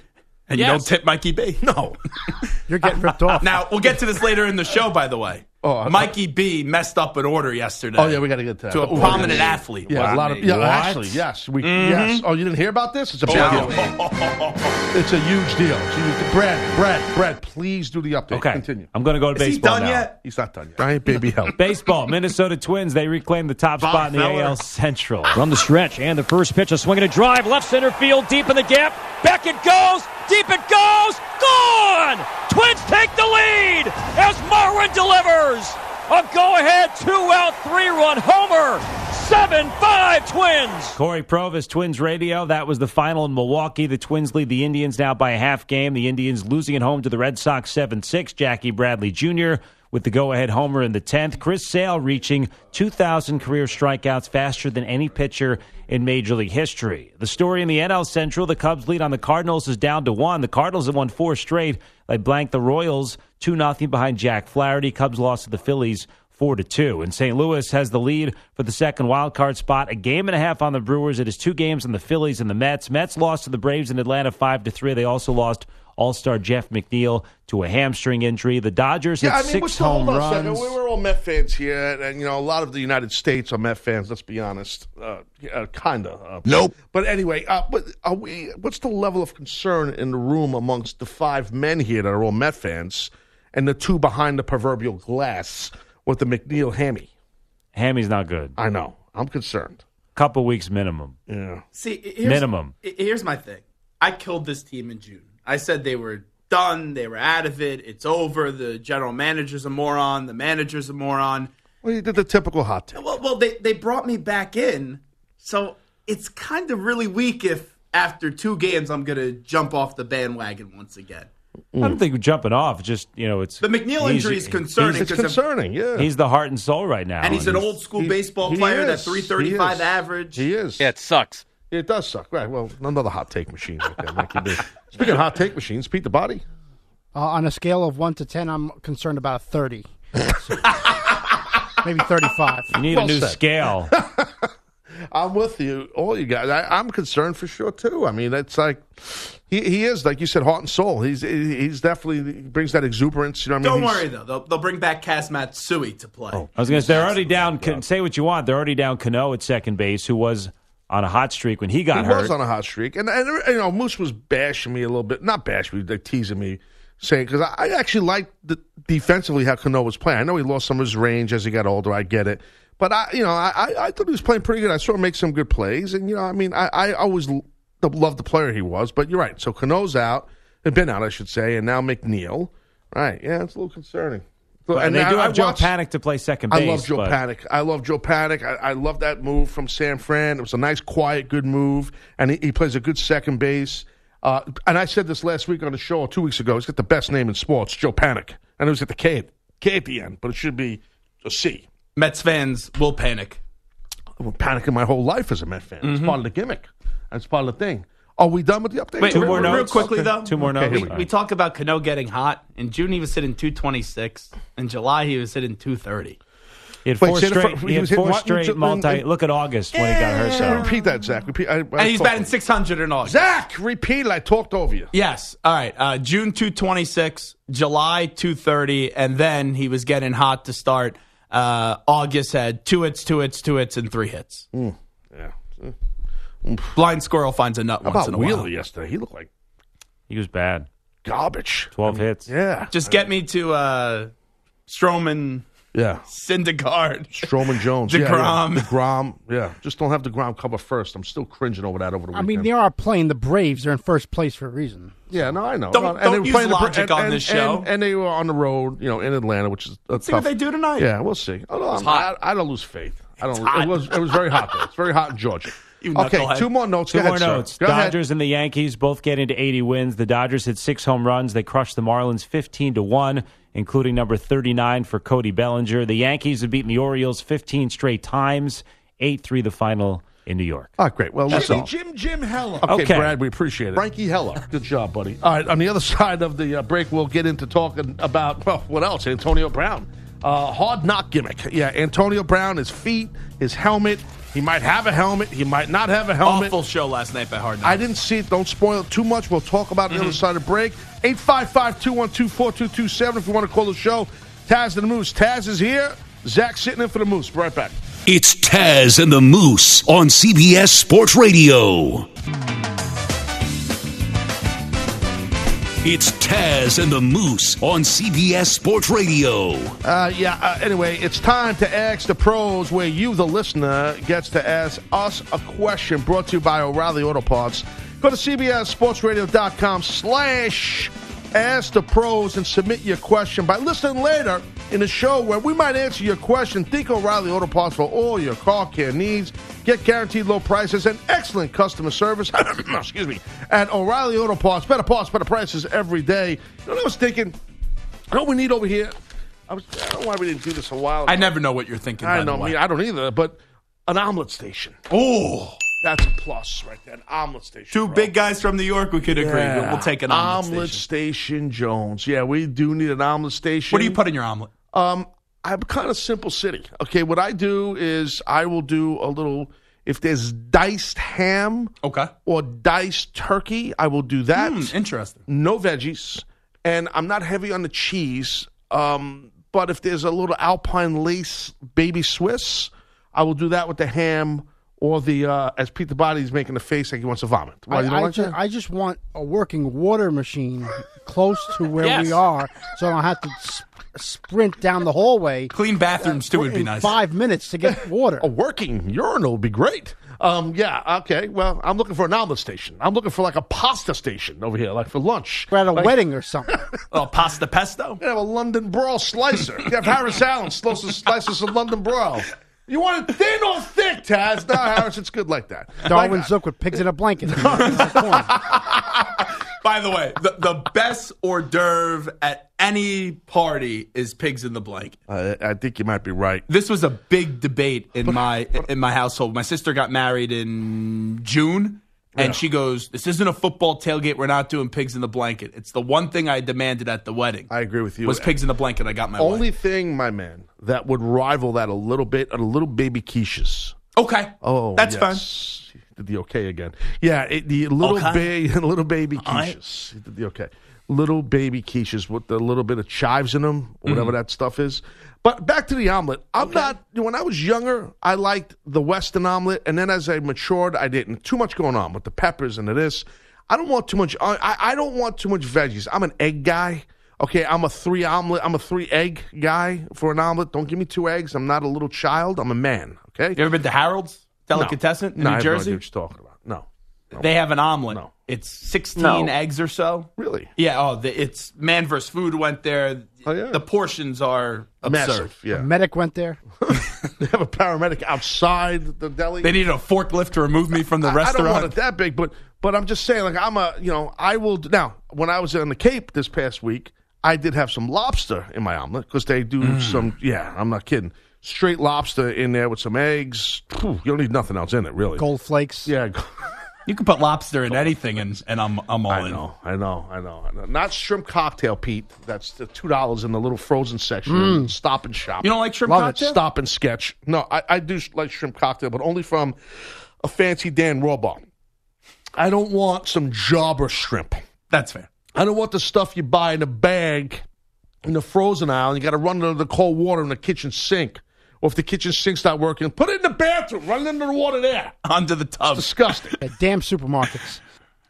And you don't tip Mikey B. No. (laughs) You're getting ripped off. Now, we'll get to this later in the show, by the way. Oh, I- Mikey B messed up an order yesterday. Oh yeah, we got to get to that. to a Ooh, prominent yeah. athlete. Yeah, a lot of yeah. What? Actually, yes, we mm-hmm. yes. Oh, you didn't hear about this? It's a big No. deal. Oh. It's a huge deal. So you- Brad, Brad, Brad, please do the update. Okay. continue. I'm going to go to Is he baseball done now. yet? He's not done yet. Giant baby help. (laughs) Baseball, Minnesota Twins, they reclaim the top spot in the Feller. AL Central. From the stretch, and the first pitch, a swing and a drive, left center field, deep in the gap. Back it goes, deep it goes, gone! Twins take the lead as Marwin delivers. A go-ahead two-out, three-run homer. Seven-five Twins. Cory Provus, Twins Radio. That was the final in Milwaukee. The Twins lead the Indians now by a half game. The Indians losing at home to the Red Sox 7 6. Jackie Bradley Jr. with the go ahead homer in the 10th. Chris Sale reaching 2,000 career strikeouts faster than any pitcher in Major League history. The story in the NL Central the Cubs lead on the Cardinals is down to one. The Cardinals have won four straight. They blanked the Royals 2 0 behind Jack Flaherty. Cubs lost to the Phillies four to two. And St. Louis has the lead for the second wild card spot. A game and a half on the Brewers. It is two games on the Phillies and the Mets. Mets lost to the Braves in Atlanta five to three. They also lost All Star Jeff McNeil to a hamstring injury. The Dodgers Yeah, hit I mean, we're 6 home hold on a runs. We- We're all Met fans here, and you know, a lot of the United States are Met fans. Let's be honest, uh, uh, kind of. Uh, Nope. But anyway, uh, but are we? What's the level of concern in the room amongst the five men here that are all Met fans, and the two behind the proverbial glass with the McNeil hammy? Hammy's not good. I know. I'm concerned. Couple weeks minimum. Yeah. See, here's, Minimum. Here's my thing. I killed this team in June. I said they were done. They were out of it. It's over. The general manager's a moron. The manager's a moron. Well, you did the typical hot take. Well, well, they they brought me back in, so it's kind of really weak if after two games I'm gonna jump off the bandwagon once again. I don't think jumping off. Just, you know, it's. The McNeil injury is concerning It's because of- concerning. Yeah. He's the heart and soul right now. and he's an old school he- baseball he player. That is. 335 He average. he is. Yeah, it sucks. It does suck. Right. Well, another hot take machine. Right there, Speaking of hot take machines, Pete the Body. Uh, on a scale of 1 to 10, I'm concerned about a 30. (laughs) Maybe 35. You need Well a new said. scale. (laughs) I'm with you, all you guys. I, I'm concerned for sure too. I mean, it's like he, he is like you said, heart and soul. He's he's definitely he brings that exuberance. You know what I mean? Don't He's- worry though; they'll, they'll bring back Kaz Matsui to play. Oh, I was going to say, they're already down. Can, say what you want. They're already down Cano at second base, who was on a hot streak when he got hurt. He hurt. was on a hot streak, and, and you know Moose was bashing me a little bit, not bashing me, like teasing me, saying because I, I actually liked the, defensively how Cano was playing. I know he lost some of his range as he got older. I get it, but I, you know, I, I, I thought he was playing pretty good. I saw him make some good plays, and you know, I mean, I, I always loved the player he was. But you're right. So Cano's out, had been out, I should say, and now McNeil. Right? Yeah, it's a little concerning. So- and they do have I Joe watched- Panik to play second base. I love Joe but Panik. I love Joe Panik. I, I love that move from San Fran. It was a nice, quiet, good move, and he, he plays a good second base. Uh, and I said this last week on the show, or two weeks ago. He's got the best name in sports, Joe Panik, and it was at the K, K at the end, but it should be a C. Mets fans will panic. I've been panicking my whole life as a Met fan. It's part of the gimmick. That's part of the thing. Are we done with the update? Wait, Two real, more real notes? quickly Okay. though. Two more Okay, notes. here We, we go. we talk about Cano getting hot. In June, he was hitting 226. In July, he was hitting 230. He had Wait, four say the straight. he he had was hitting four what? straight Ju- multi. Look at August when he got hurt. So repeat that, Zach. Repeat. I, I And he's talked- batting 600 in August. Zach, repeat it. I talked over you. Yes. All right. Uh, June 226, July 230, and then he was getting hot to start. Uh, August had two hits, two hits, two hits, and three hits. Mm. Yeah. Blind squirrel finds a nut How once about in a Wheeler while. yesterday? He looked like he was bad. garbage. Twelve hits. Yeah. Just get me to uh, Stroman, Yeah. Syndergaard. Stroman Jones. DeGrom. Yeah, yeah. DeGrom. Yeah. Just don't have DeGrom cover first. I'm still cringing over that over the I mean, they are playing the Braves. They're in first place for a reason. yeah, no, I know. Don't- and don't they were use playing the- logic and- on and- this show. And, and they were on the road, you know, in Atlanta, which is a See tough. what they do tonight. Yeah, we'll see. No, I'm- hot. I, I don't lose faith. I don't. hot. It was. It was very hot there. It's very hot in Georgia. (laughs) You okay, knucklehead. two more notes. Two Go more ahead, sir. notes. Go ahead. Dodgers and the Yankees both get into 80 wins. The Dodgers hit six home runs. They crushed the Marlins 15 to 1, including number 39 for Cody Bellinger. The Yankees have beaten the Orioles 15 straight times, 8 3 the final in New York. Oh, great. Well, listen. Jim Jim Heller. Okay, Okay. Brad, we appreciate it. Frankie Heller. Good job, buddy. All right, on the other (laughs) side of the uh, break, we'll get into talking about, well, what else? Antonio Brown. Uh, hard knock gimmick. Yeah, Antonio Brown, his feet, his helmet. He might have a helmet. He might not have a helmet. Awful show last night by Hard Knocks. I didn't see it. Don't spoil it too much. We'll talk about it on the other side of break. 855 212 4227 if you want to call the show. Taz and the Moose. Taz is here. Zach sitting in for the Moose. Right back. It's Taz and the Moose on CBS Sports Radio. It's Taz and the Moose on CBS Sports Radio. Uh, yeah, uh, anyway, it's time to ask the pros where you, the listener, gets to ask us a question brought to you by O'Reilly Auto Parts. Go to cbssportsradio.com slash ask the pros and submit your question by listening later in a show where we might answer your question. Think O'Reilly Auto Parts for all your car care needs. Get guaranteed low prices and excellent customer service. (coughs) Excuse me. At O'Reilly Auto Parts. Better parts, better prices every day. You know what I was thinking? You know what we need over here? I, was, I don't know why we didn't do this a while ago. I never know what you're thinking. I know, me, I don't either, but an omelet station. Oh, That's a plus right there. An omelet station. two bro. big guys from New York. We could agree. Yeah. We'll, we'll take an omelet, omelet station. station. Jones. Yeah, we do need an omelet station. What do you put in your omelet? Um, I'm kind of simple city. Okay, what I do is I will do a little. If there's diced ham Okay. or diced turkey, I will do that. Hmm, interesting. no veggies, and I'm not heavy on the cheese. Um, but if there's a little Alpine lace baby Swiss, I will do that with the ham or the uh, as Peter Body's making a face like he wants to vomit. Why, I, you don't I, like ju- that? I just want a working water machine close to where Yes. we are, so I don't have to sp- sprint down the hallway Clean bathrooms too would be in nice. five minutes to get water. a working urinal would be great. Um, yeah, okay. Well, I'm looking for an omelet station. I'm looking for like a pasta station over here, like for lunch. We're at a Like- wedding or something. (laughs) Oh, pasta pesto. (laughs) You have a London broil slicer. You have Harris Allen slices slices of London broil. You want it thin or thick, Taz? No, Harris, it's good like that. Darwin Like- Zook with pigs in a blanket. That's the point. By the way, the, the best hors d'oeuvre at any party is pigs in the blanket. I, I think you might be right. This was a big debate in my in my household. My sister got married in June, and she goes, "This isn't a football tailgate. We're not doing pigs in the blanket. It's the one thing I demanded at the wedding I agree with you. was pigs in the blanket. I got my Only way. thing, my man, that would rival that a little bit are the little baby quiches. Okay, Oh, that's fine. yes. He Did the okay again? Yeah, it, the little Okay. baby, (laughs) little baby quiches. He Did the okay? Little baby quiches with a little bit of chives in them, whatever Mm-hmm. that stuff is. But back to the omelet. I'm not. When I was younger, I liked the Western omelet, and then as I matured, I didn't. Too much going on with the peppers and the this. I don't want too much. I, I I don't want too much veggies. I'm an egg guy. Okay, I'm a three omelet. I'm a three egg guy for an omelet. Don't give me two eggs. I'm not a little child. I'm a man. Okay. You ever been to Harold's Delicatessen in no, I New have no idea Jersey? what you're talking about. No. They have an omelet. No. It's sixteen eggs or so. Really? Yeah. Oh, the, it's Man vs. Food went there. Oh, yeah. The portions are absurd. Massive. Yeah. Medic went there. (laughs) They have a paramedic outside the deli. They needed a forklift to remove me from the I- I restaurant. don't want it that big, but but I'm just saying, like I'm a, you know, I will now. When I was on the Cape this past week, I did have some lobster in my omelet because they do Mm. some. Yeah, I'm not kidding. Straight lobster in there with some eggs. Phew, you don't need nothing else in it, really. Gold flakes. Yeah, (laughs) You can put lobster in anything, and, and I'm I'm all I in. know, I know, I know, I know. Not shrimp cocktail, Pete. That's the two dollars in the little frozen section. Mm. Stop and shop. You don't like shrimp Love it. cocktail? Stop and sketch. No, I, I do like shrimp cocktail, but only from a fancy Dan Raw bar. I don't want some jobber shrimp. That's fair. I don't want the stuff you buy in a bag in the frozen aisle and you got to run it under the cold water in the kitchen sink. Or if the kitchen sink's not working, put it in the bathroom. Run it under the water there. Under the tub. Disgusting. The damn supermarkets.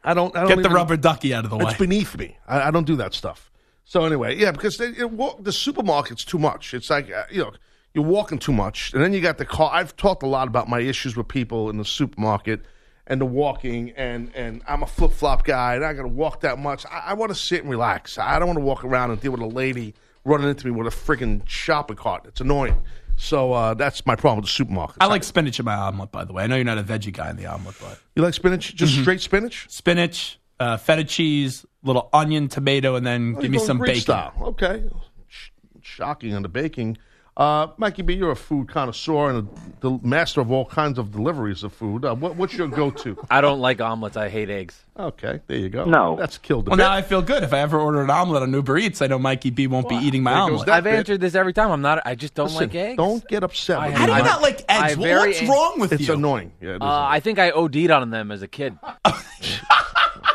I don't. I don't Get the rubber ducky out of the way. It's beneath me. I, I don't do that stuff. So anyway, yeah, because they, it, wa- the supermarket's too much. It's like uh, you know you're walking too much, and then you got the car. I've talked a lot about my issues with people in the supermarket and the walking, and and I'm a flip flop guy, and I got to walk that much. I, I want to sit and relax. I don't want to walk around and deal with a lady running into me with a freaking shopping cart. It's annoying. So uh, that's my problem with the supermarket. I like spinach in my omelet, by the way. I know you're not a veggie guy in the omelet, but you like spinach, just straight spinach. spinach, uh, feta cheese, little onion, tomato, and then Oh, give me some bacon. Style. Okay. Sh- shocking on the baking. Uh, Mikey B, you're a food connoisseur and a, the master of all kinds of deliveries of food. Uh, what, what's your go-to? (laughs) I don't like omelets. I hate eggs. Okay, there you go. No. that's killed Well, bit. now I feel good. If I ever order an omelet on Uber Eats, I know Mikey B won't be eating my There omelet. I've bit. answered this every time. I'm not. I just don't Listen, like eggs. Don't get upset. I with have- me. How do you not like eggs? Well, very- What's wrong with It's you? annoying. Yeah, it is Uh, annoying. I think I OD'd on them as a kid. (laughs)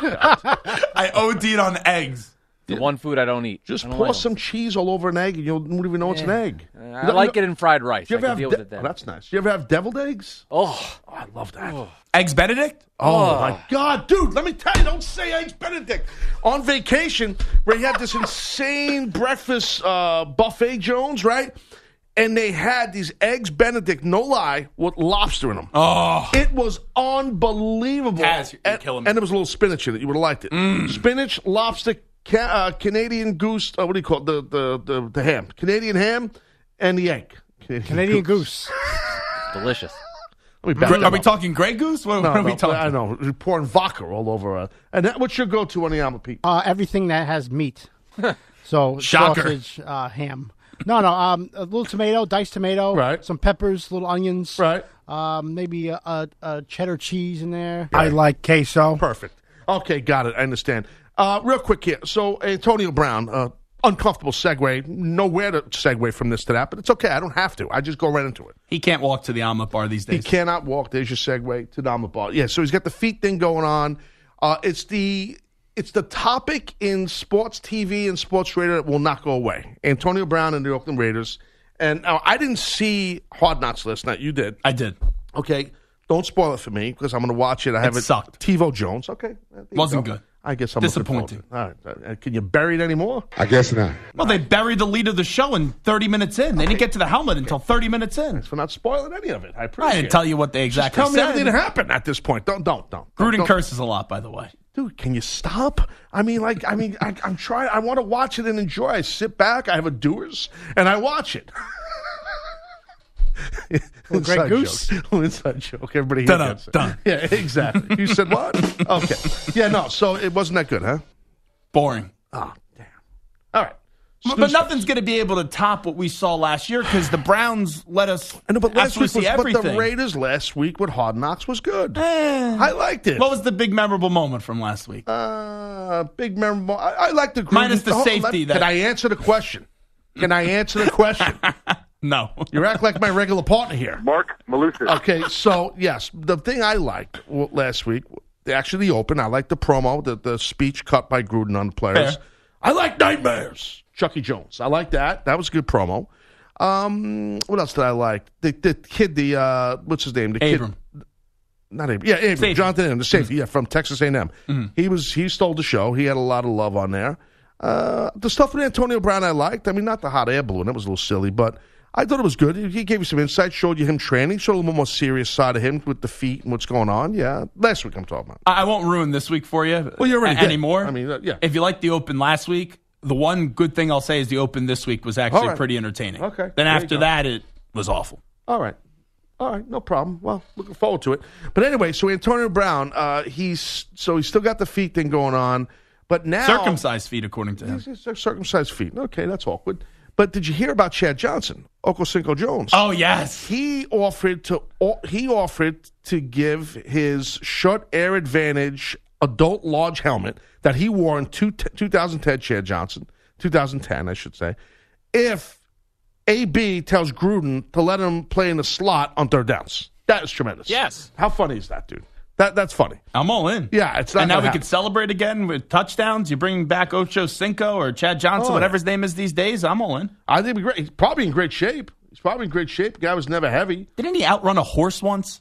I OD'd on eggs. The one food I don't eat. Just don't pour like 'em. some cheese all over an egg, and you won't even know it's an egg. You I know- like it in fried rice. Do you I ever can have deal de- with it then. oh, that's nice. Do you ever have deviled eggs? Oh, I love that. Eggs Benedict? Oh, my God, dude! Let me tell you, don't say eggs Benedict. On vacation, where he had this insane (laughs) breakfast uh, buffet, Jones, right? And they had these eggs Benedict, no lie, with lobster in them. Oh. It was unbelievable. Taz, you're and, killing me. and there was a little spinach in it. You would have liked it. Mm. Spinach, lobster, ca- uh, Canadian goose. Uh, what do you call it? The, the the the ham, Canadian ham, and the egg. Canadian goose. (laughs) delicious. Let me back Gre- that Are we up. talking Grey Goose? What, No, what are we talking? I know. You're pouring vodka all over. Uh, and that, what's your go-to on the omelet, Pete? Uh, everything that has meat. (laughs) So Shocker. sausage, uh, ham. No, no. Um, a little tomato, diced tomato. Right. Some peppers, little onions. Right. Um, maybe a, a, a cheddar cheese in there. I like queso. Perfect. Okay, got it. I understand. Uh, real quick here. So Antonio Brown, uh, uncomfortable segue. Nowhere to segue from this to that, but it's okay. I don't have to. I just go right into it. He can't walk to the omelet bar these days. He cannot walk. There's your segue to the omelet bar. Yeah, so he's got the feet thing going on. Uh, it's the it's the topic in sports TV and sports radio that will not go away. Antonio Brown and the Oakland Raiders. And now I didn't see Hard Knocks last night. You did. I did. Okay, don't spoil it for me because I'm going to watch it. I have it. sucked. TiVo Jones. Okay, Wasn't go. good. I guess I'm looking Disappointing. forward to it. All right, Uh, can you bury it anymore? I guess not. Well, they buried the lead of the show in 30 minutes in. They didn't get to the helmet until 30 minutes in. For not spoiling any of it. I appreciate. I didn't it. tell you what they exactly. Just exactly tell me said. everything that happened at this point. Don't, don't, don't. Gruden don't, curses a lot, by the way. Dude, can you stop? I mean, like, I mean, I, I'm trying. I want to watch it and enjoy. I sit back. I have a doers and I watch it. (laughs) (laughs) Inside Grey Goose? joke. (laughs) Inside joke. Everybody here gets it. dun. (laughs) Yeah, exactly. You said what? Okay. Yeah, no. So it wasn't that good, huh? Boring. Oh, damn. All right. But, Snooze nothing's going to be able to top what we saw last year because the Browns let us I know, but last week see was, but the Raiders last week with Hard Knocks was good. Eh. I liked it. What was the big memorable moment from last week? Uh, big memorable. I, I like the Gruden- Minus the safety let- that- Can I answer the question? Can I answer the question? No. (laughs) you act like my regular partner here. Mark Malusis. Okay, so yes, the thing I liked w- last week, actually the open. I liked the promo, the the speech cut by Gruden on the players. Fair. I like nightmares. Chucky Jones. I like that. That was a good promo. Um, what else did I like? The the kid, the uh, what's his name? The Abram. kid. Not Abram. Yeah, Abram. Safety. Jonathan Abram, the safety. Yeah, from Texas A&M. Mm-hmm. He was he stole the show. He had a lot of love on there. Uh, the stuff with Antonio Brown I liked. I mean, not the hot air balloon. That was a little silly, but I thought it was good. He gave you some insight, showed you him training, showed a little more serious side of him with the feet and what's going on. Yeah, last week I'm talking about. I won't ruin this week for you. Well, you already a- anymore. I mean, uh, yeah. If you liked the Open last week, the one good thing I'll say is the Open this week was actually All right. pretty entertaining. Okay. Then There after that, it was awful. All right. All right, no problem. Well, looking forward to it. But anyway, so Antonio Brown, uh, he's so he's still got the feet thing going on, but now Circumcised feet, according to him. He's- he's circumcised feet. Okay, that's awkward. But did you hear about Chad Johnson, Ochocinco Jones? Oh yes. he offered to he offered to give his Schutt Air Advantage adult large helmet that he wore in two, 2010 Chad Johnson 2010 I should say if AB tells Gruden to let him play in the slot on third downs that is tremendous Yes. how funny is that dude that that's funny I'm all in. yeah it's not and now we happen. can celebrate again with touchdowns. You bring back Ocho Cinco or Chad Johnson, Oh, whatever yeah. his name is these days. I'm all in. I think great he's probably in great shape he's probably in great shape guy was never heavy Didn't he outrun a horse once?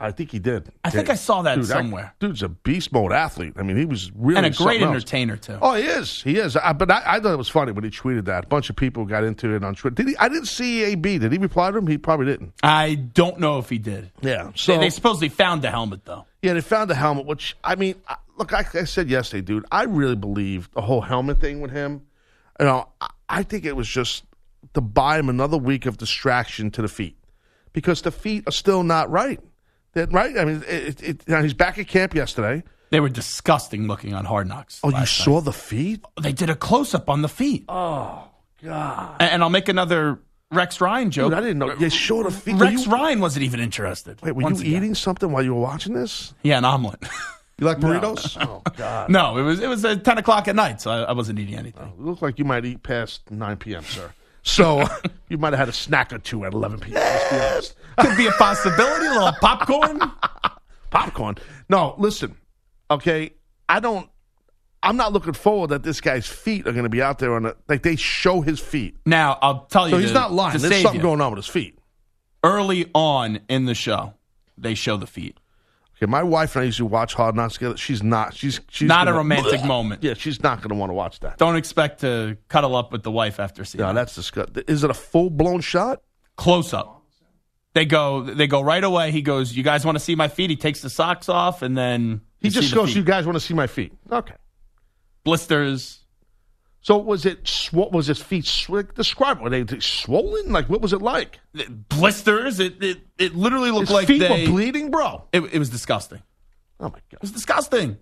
I think he did I think I saw that Dude, somewhere. dude's a beast mode athlete I mean he was really and a great something else. entertainer too. Oh, he is. He is. I, but I, I thought it was funny when he tweeted that. A bunch of people got into it on Twitter. Did he? I didn't see AB. Did he reply to him? He probably didn't. I don't know if he did. Yeah. So they, they supposedly found the helmet though. yeah, they found the helmet. Which I mean, look, I, I said yesterday, dude. I really believe the whole helmet thing with him. You know, I, I think it was just to buy him another week of distraction to the feet because the feet are still not right. That right? I mean, it, it, now he's back at camp yesterday. They were disgusting looking on Hard Knocks. Oh, you last night. saw the feet? Oh, they did a close up on the feet. Oh God! And, and I'll make another Rex Ryan joke. Dude, I didn't know. They showed the feet. Rex you- Ryan wasn't even interested. Wait, were you again. eating something while you were watching this? Yeah, an omelet. (laughs) You like burritos? (laughs) oh God! no, it was it was at ten o'clock at night, so I, I wasn't eating anything. Oh, you look like you might eat past 9 p.m., sir. So (laughs) you might have had a snack or two at 11 p.m. Let's be honest. Could be a possibility. A little popcorn. (laughs) Popcorn. No, listen. Okay, I don't. I'm not looking forward that this guy's feet are going to be out there on the like they show his feet. Now I'll tell you. So he's to- not lying. There's something you. going on with his feet. Early on in the show, they show the feet. Okay, my wife and I usually watch Hard Knocks together. She's not. She's she's Not a gonna- romantic (laughs) moment. Yeah, she's not going to want to watch that. Don't expect to cuddle up with the wife after seeing. No, it. that's disgusting. Is it a full blown shot? close up. They go. They go right away. He goes. You guys want to see my feet? He takes the socks off, and then He just goes. "You guys want to see my feet?" Okay. blisters. So was it? What was his feet? Sw- describe. Were they they swollen? Like what was it like? blisters. It it, it literally looked His like feet they. were bleeding, bro. It, it was disgusting. Oh my god. It was disgusting.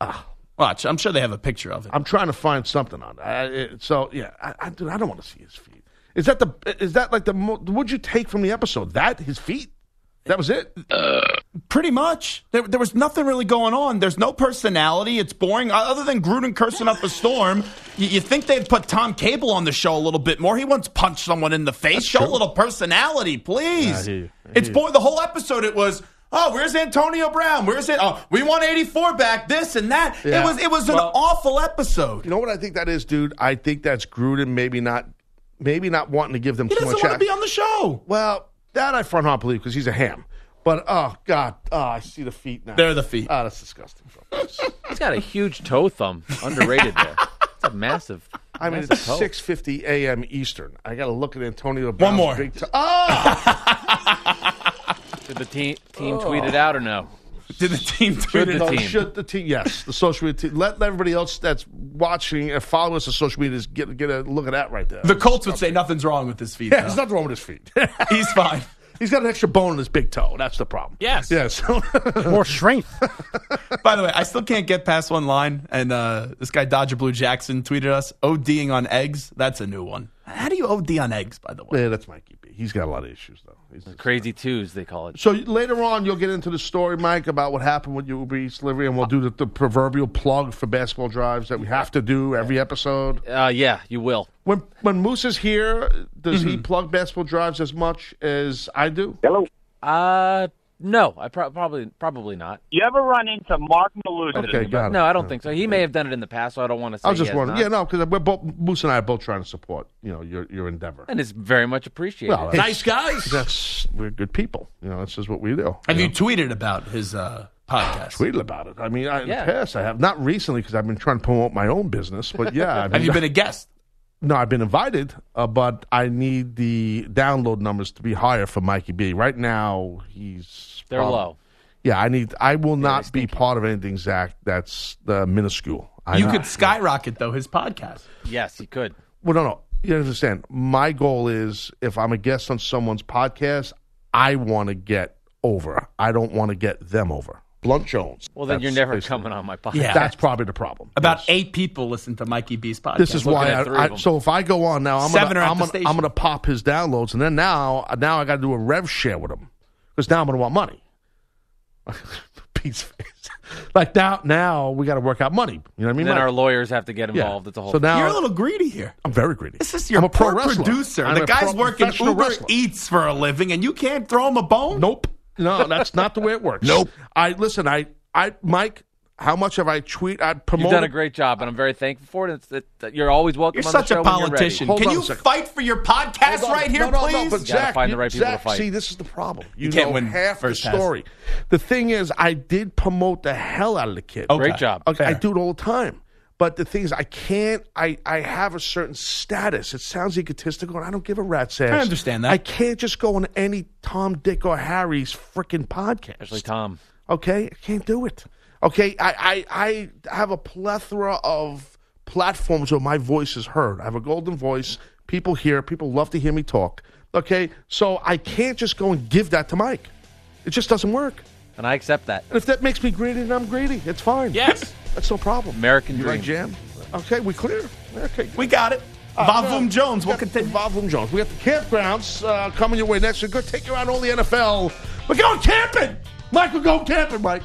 Ah. Watch. I'm sure they have a picture of it. I'm trying to find something on. it. I, it, so yeah, I, I, dude, I don't want to see his feet. Is that the? Is that like the? mo- What'd you take from the episode? That his feet? That was it. Pretty much. There, there was nothing really going on. There's no personality. It's boring. Other than Gruden cursing up a storm, you, you think they'd put Tom Cable on the show a little bit more. He once punched someone in the face. Show a little personality, please. hear you. I It's boring. The whole episode, it was. Oh, where's Antonio Brown? Where's it? Oh, we want 84 back. This and that. Yeah. It was. It was an awful episode. You know what I think that is, dude? I think that's Gruden maybe not, maybe not wanting to give them He too doesn't much. want to be on the show. well, that I front hard believe because he's a ham. But oh god, oh, I see the feet now. They're the feet. Oh, that's disgusting. bro. (laughs) He's got a huge toe thumb. Underrated there. It's a massive. I mean, massive it's toe. six fifty a.m. Eastern. I got to look at Antonio. Brown's more. Big toe. oh, Did the team team tweet it out or no? (laughs) Did the team Should tweet the it? no, team. should the team? Yes, the social media team. Let everybody else that's watching and following us on social media just get get a look at that right there. The Colts would say nothing's wrong with his feet. yeah, though. there's nothing wrong with his feet. (laughs) He's fine. He's got an extra bone in his big toe. That's the problem. Yes. Yeah. So (laughs) More strength. By the way, I still can't get past one line, and uh, this guy Dodger Blue Jackson tweeted us ODing on eggs. That's a new one. How do you OD on eggs, by the way? yeah, that's Mikey B. He's got a lot of issues though. He's Crazy twos they call it. So later on, you'll get into the story, Mike, about what happened with your Uber Eats delivery, and we'll do the, the proverbial plug for basketball drives that we have to do every episode. Uh, yeah, you will. When when Moose is here, does Mm-hmm. he plug basketball drives as much as I do? Uh, no, I pro- probably probably not. You ever run into Mark Maluda? Okay, got it. No, I don't think so. He may have done it in the past, so I don't want to say. I was just he has wondering. Yeah, no, because we're both Moose and I are both trying to support you know your your endeavor. and it's very much appreciated. Well, Nice guys. That's we're good people. You know, this is what we do. Have you you know? tweeted about his uh, podcast? tweeted about it? I mean, I, in the past I have not recently because I've been trying to promote my own business. But yeah, I've Have you been a guest? No, I've been invited, uh, but I need the download numbers to be higher for Mikey B. Right now, he's They're prob- low. Yeah, I need. I will not be part of anything, Zach. That's uh, minuscule. I You could skyrocket though his podcast. Yes, he could. Well, no, no. You understand? My goal is if I'm a guest on someone's podcast, I want to get over. I don't want to get them over. Blunt Jones. Well, then That's you're never basically- coming on my podcast. Yeah. That's probably the problem. About Yes. eight people listen to Mikey B's podcast. This is why I, I so if I go on now, I'm Seven gonna, are I'm, gonna, station. I'm gonna pop his downloads, and then now now I got to do a rev share with him because now I'm gonna want money. (laughs) Pete's face. Like now, now we got to work out money. You know what I mean? then Like- our lawyers have to get yeah. involved. It's a whole. So now You're a little greedy here. I'm very greedy. This is your I'm a pro poor wrestler. producer. I'm the a guy's pro- working Uber wrestler. Eats for a living, and you can't throw him a bone. Nope. No, that's not the way it works. Nope. I listen. I, I, Mike. How much have I tweet? I promote You've done a great job, and I'm very thankful for it. It's, it that you're always welcome. You're on such the show a when you're ready. politician. Can you fight for your podcast right here, no, no, please? No, but gotta Zach, find the you- right people to fight. See, this is the problem. You, can't know win half first the pass. story. The thing is, I did promote the hell out of the kid. Okay. Great job. Okay, I do it all the time. But the thing is, I can't. I, I have a certain status. It sounds egotistical, and I don't give a rat's ass. I understand that. I can't just go on any Tom, Dick, or Harry's freaking podcast. Especially Tom. Okay, I can't do it. Okay, I, I, I have a plethora of platforms where my voice is heard. I have a golden voice. People hear. People love to hear me talk. Okay, so I can't just go and give that to Mike. It just doesn't work. And I accept that. And if that makes me greedy, then I'm greedy. It's fine. Yes. (laughs) that's no problem. American you dream. like jam? Okay, we clear. Okay, We got it. Vavum Jones. We'll got continue. Vavum Jones. We got the campgrounds uh, coming your way next. We're going to take you around all the NFL. We're going camping. Mike, we're going camping, Mike.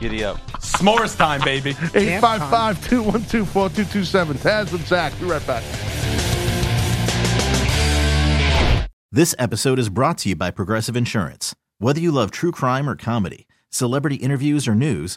Giddy up. S'mores time, baby. 855 212 4227. Taz and Zach. Be right back. This episode is brought to you by Progressive Insurance. Whether you love true crime or comedy, celebrity interviews or news,